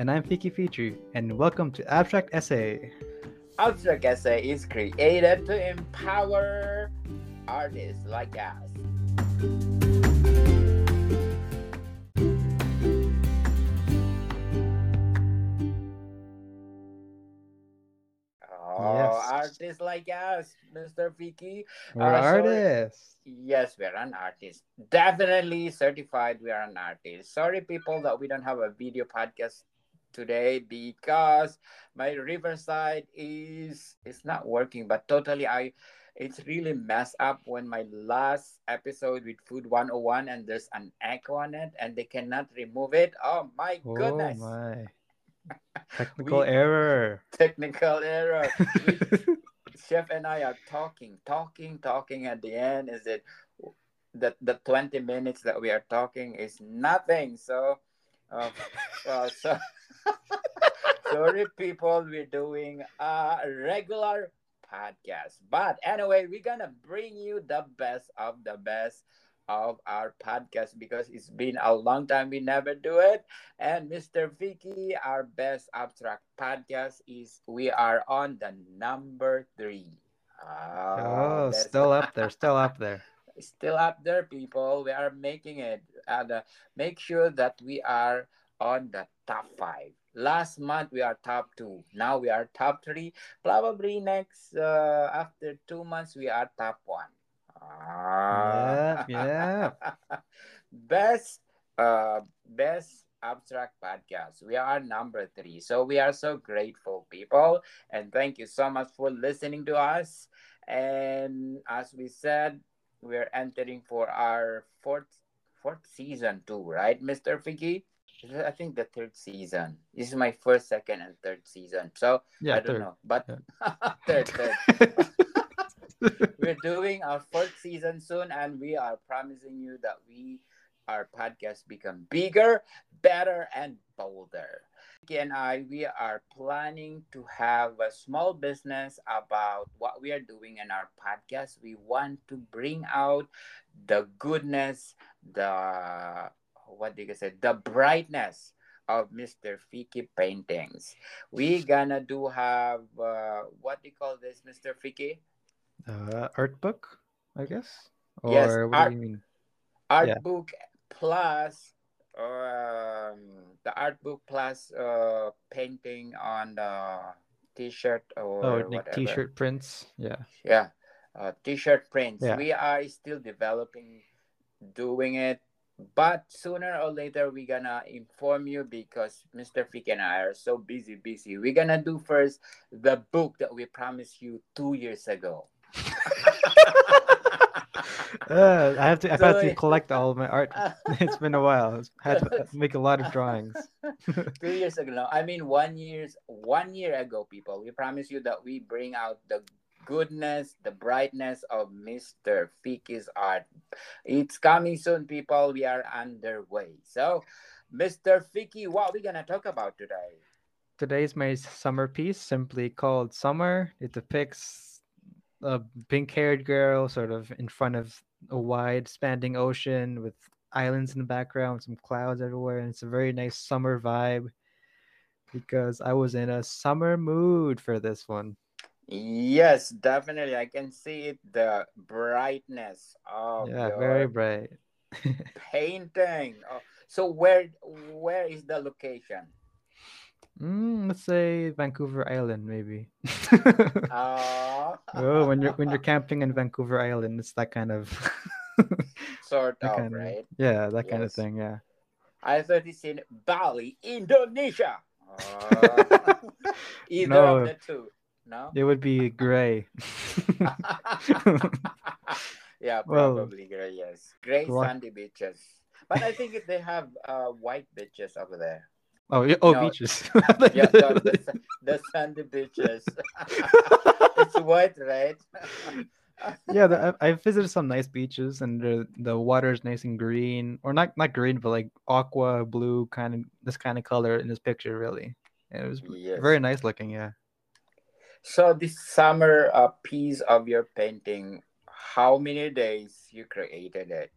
And I'm Ficke Feature, and welcome to Abstract Essay. Abstract Essay is created to empower artists like us. Oh, artists like us, Mr. Vicky. We're Uh, sorry. artists. Yes, we're an artist. Definitely certified we are an artist. Sorry, people, that we don't have a video podcast today because my Riverside is it's not working, but totally I it's really messed up when my last episode with Food 101 and there's an echo on it and they cannot remove it. Oh my goodness. Oh my. Technical We- error. Technical error. Chef and I are talking, talking, talking. At the end, is it that the twenty minutes that we are talking is nothing. So, uh, uh, so sorry, people. We're doing a regular podcast, but anyway, we're gonna bring you the best of the best of our podcast because it's been a long time we never do it and mr vicky our best abstract podcast is we are on the number three Ah, Oh, still up there, still up there. still up there people we are making it and uh, make sure that we are on the top five. Last month we are top two. Now we are top three. Probably next uh, after two months we are top one. Ah. Yeah, best uh best abstract podcast. We are number three. So we are so grateful people. And thank you so much for listening to us. And as we said we're entering for our fourth fourth season too right mr Figgy? I think the third season. This is my first second and third season. So Yeah, i don't third. know but Yeah. third third. We're doing our fourth season soon and we are promising you that we our podcast become bigger better and bolder. Vicky and i we are planning to have a small business about what we are doing in our podcast. We want to bring out the goodness the what do you say the brightness of Mr. Ficke paintings. We gonna do have uh, what do you call this, Mr. Ficke? uh, art book, I guess. Or Yes, what art- do you mean? art Yeah. book plus um, the art book plus uh, painting on the t-shirt or Oh, whatever. t-shirt prints. Yeah. Yeah, uh, t-shirt prints. Yeah. We are still developing, doing it, but sooner or later we're gonna inform you because Mr. Fick and I are so busy, busy. We're gonna do first the book that we promised you two years ago. Uh, I have to. I've So had to collect all of my art. It's been a while. It's had to make a lot of drawings. two years ago no i mean one years one year ago people we promise you that we bring out the goodness the brightness of mr ficke's art it's coming soon people we are underway so mr ficke what are we gonna talk about today Today's my summer piece, simply called Summer. It depicts a pink-haired girl, sort of in front of a wide, spanning ocean with islands in the background, some clouds everywhere, and it's a very nice summer vibe. Because I was in a summer mood for this one. Yes definitely i can see it the brightness of yeah, very bright. painting oh, so where where is the location Mm, let's say Vancouver Island, maybe. uh, oh, when you're when you're camping in Vancouver Island, it's that kind of sort of kind of right yeah, that kind of thing. Yeah. I thought it's in Bali, Indonesia. Uh, either No. of the two. No? It would be gray. yeah, Well, probably gray, yes. Gray Gro- sandy beaches. But I think they have uh, white beaches over there. oh, yeah, oh, No. beaches. Yeah, the, the, the sandy beaches. it's white, right? yeah, the, I, I visited some nice beaches, and the the water is nice and green, or not not green, but like aqua blue kind of this kind of color in this picture, really. And it was Yes. very nice looking. Yeah. So this summer piece of your painting, how many days you created it?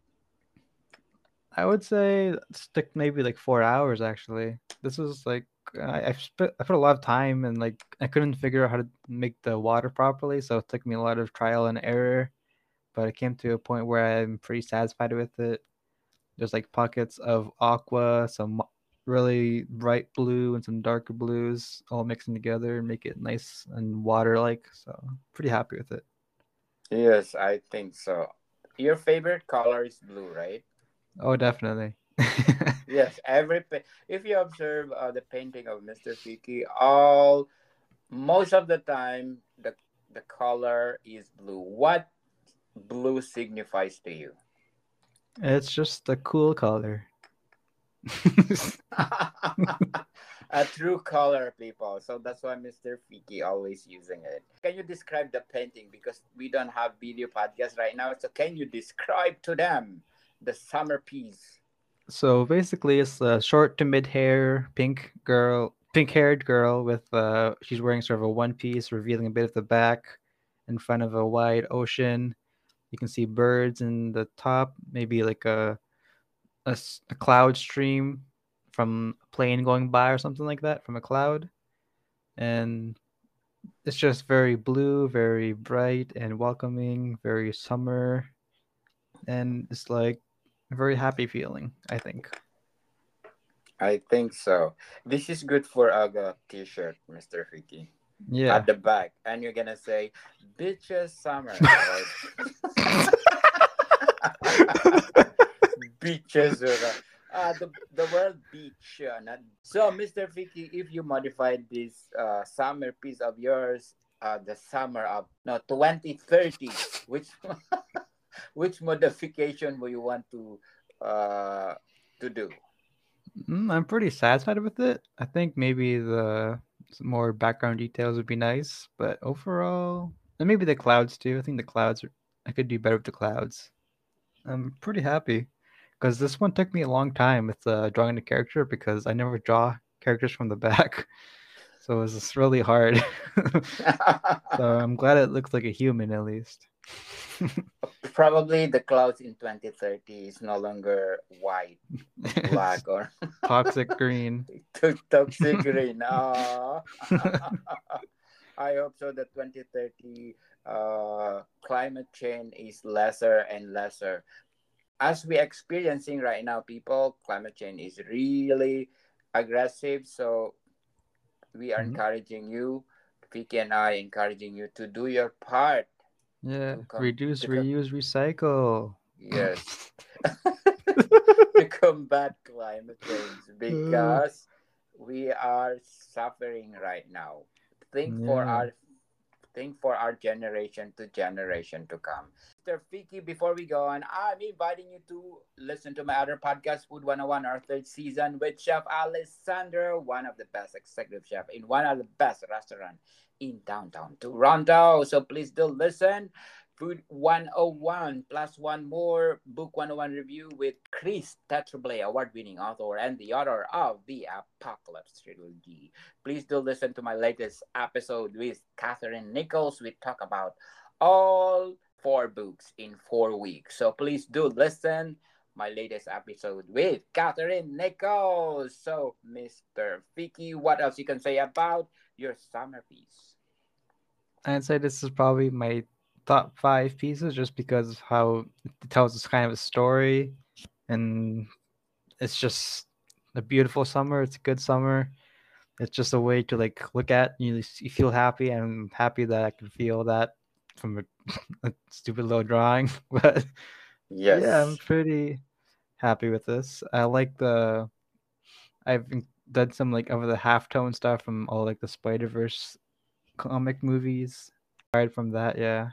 I would say took maybe like four hours actually. This was like I I spent I put a lot of time and like I couldn't figure out how to make the water properly, so it took me a lot of trial and error. But it came to a point where I'm pretty satisfied with it. There's like pockets of aqua, some really bright blue and some darker blues all mixing together and make it nice and water like. So pretty happy with it. Yes, I think so. Your favorite color is blue, right? Oh, definitely. Yes, every pa- if you observe uh, the painting of Mr. Ficke, all most of the time the the color is blue. What blue signifies to you? it's just a cool color. a true color, people. So that's why Mr. Ficke always using it. Can you describe the painting because we don't have video podcast right now? So can you describe to them the summer piece? So basically, it's a short to mid hair, pink girl, pink haired girl with uh, she's wearing sort of a one piece, revealing a bit of the back, in front of a wide ocean. You can see birds in the top, maybe like a a, a cloud stream from a plane going by or something like that from a cloud, and it's just very blue, very bright and welcoming, very summer, and it's like a very happy feeling. I think. I think so. This is good for a t-shirt, Mr. Ficke. Yeah. At the back, and you're gonna say "Bitches Summer." right? Beaches. Uh, the, the word beach. Uh, not... So, Mr. Vicky, if you modified this uh, summer piece of yours, uh, the summer of no 2030, which which modification will you want to uh, to do? Mm, I'm pretty satisfied with it. I think maybe the some more background details would be nice, but overall, and maybe the clouds too. I think the clouds are, I could do better with the clouds. I'm pretty happy because this one took me a long time with uh, drawing the character because I never draw characters from the back, so it was just really hard. so I'm glad it looks like a human at least. Probably the clouds in 2030 is no longer white, black, or Toxic green. to- toxic green. Aw. I hope so that 2030 uh, climate change is lesser and lesser. As we're experiencing right now, people, climate change is really aggressive. So we are Mhm. encouraging you, Vicky and I encouraging you to do your part. Yeah, com- reduce, to com- reuse, recycle. Yes. to combat climate change because we are suffering right now. Think for our think for our generation to generation to come. Mr. Ficke, before we go on, I'm inviting you to listen to my other podcast, Food 101, our third season with Chef Alessandro, one of the best executive chef in one of the best restaurant in downtown Toronto. So please do listen. Food 101 plus one more book 101 review with Chris Tetrablay, award-winning author and the author of the Apocalypse trilogy. Please do listen to my latest episode with Catherine Nichols. We talk about all four books in four weeks. So please do listen my latest episode with Catherine Nichols. So, Mr. Vicky, what else you can say about your summer piece? I'd say this is probably my top five pieces just because of how it tells us kind of a story and it's just a beautiful summer. It's a good summer. It's just a way to like look at you, you feel happy and I'm happy that I can feel that from a, a stupid little drawing. But Yes. yeah, I'm pretty happy with this. I like the I've done some like over the halftone stuff from all like the Spider Verse comic movies. Inspired from that, yeah.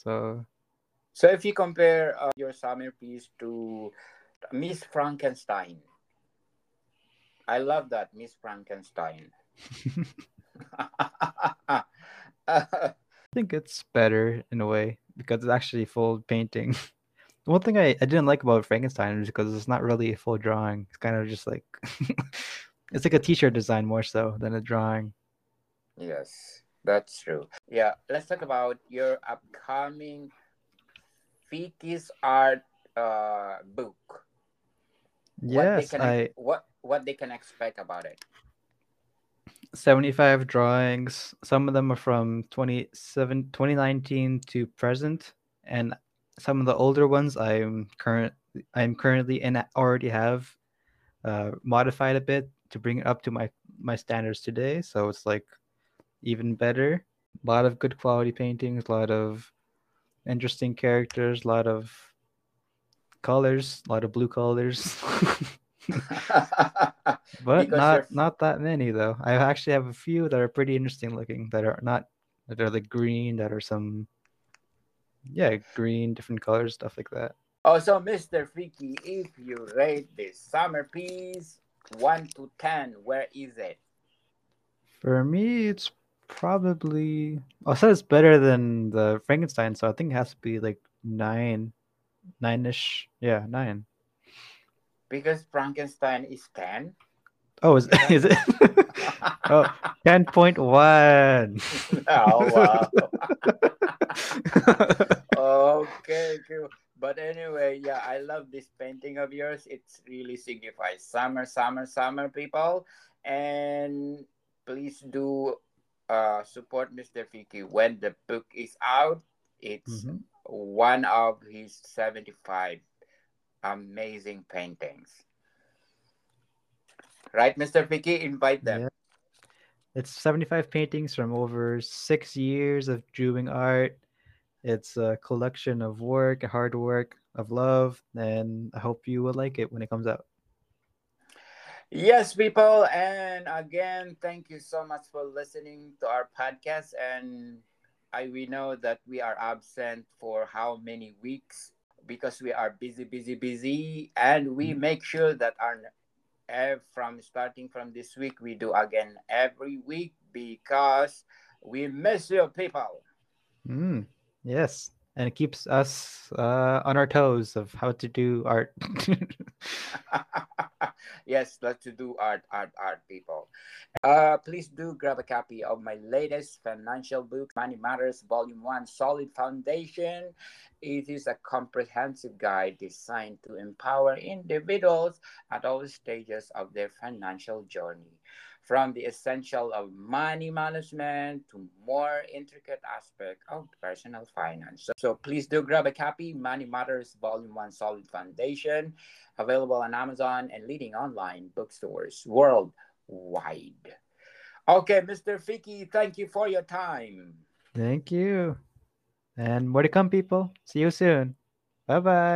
So So if you compare uh, your summer piece to Miss Frankenstein, I love that Miss Frankenstein. I think it's better in a way because it's actually full painting. One thing I, I didn't like about Frankenstein is because it's not really a full drawing. It's kind of just like it's like a t-shirt design more so than a drawing. yes, that's true. Yeah, let's talk about your upcoming Ficke's art uh, book. what they Yes, can I what what they can expect about it 75 drawings. Some of them are from 27 2019 to present and some of the older ones I'm current I'm currently in already have uh, modified a bit to bring it up to my my standards today. So it's like even better. A lot of good quality paintings, a lot of interesting characters, a lot of colors, a lot of blue colors. but because not you're not that many though. I actually have a few that are pretty interesting looking that are not that are like green that are some yeah, green, different colors, stuff like that. also mr Freaky, if you rate this summer piece 1 to 10 where is it For me, it's probably I'll say it's better than the Frankenstein, so I think it has to be like nine, nine-ish. Yeah, nine. because frankenstein is 10 Oh, is is it? oh, 10.1. oh wow okay cool but anyway yeah i love this painting of yours it's really signifies summer summer summer people and please do uh support mr Vicky when the book is out it's Mhm. one of his 75 amazing paintings right mr Vicky invite them Yeah. It's 75 paintings from over six years of doing art. It's a collection of work, hard work, of love, and I hope you will like it when it comes out. Yes, people, and again, thank you so much for listening to our podcast. And I we know that we are absent for how many weeks because we are busy, busy, busy, and we make sure that our from starting from this week we do again every week because we miss you, people. Mm, yes, and it keeps us uh, on our toes of how to do art. yes, let's do art, art, art, people. Uh, please do grab a copy of my latest financial book, Money Matters, Volume 1 Solid Foundation. It is a comprehensive guide designed to empower individuals at all stages of their financial journey. From the essential of money management to more intricate aspect of personal finance. So, so please do grab a copy, Money Matters Volume 1 Solid Foundation available on Amazon and leading online bookstores worldwide. Okay, Mr. Ficke, thank you for your time. Thank you. And more to come, people. See you soon. Bye bye.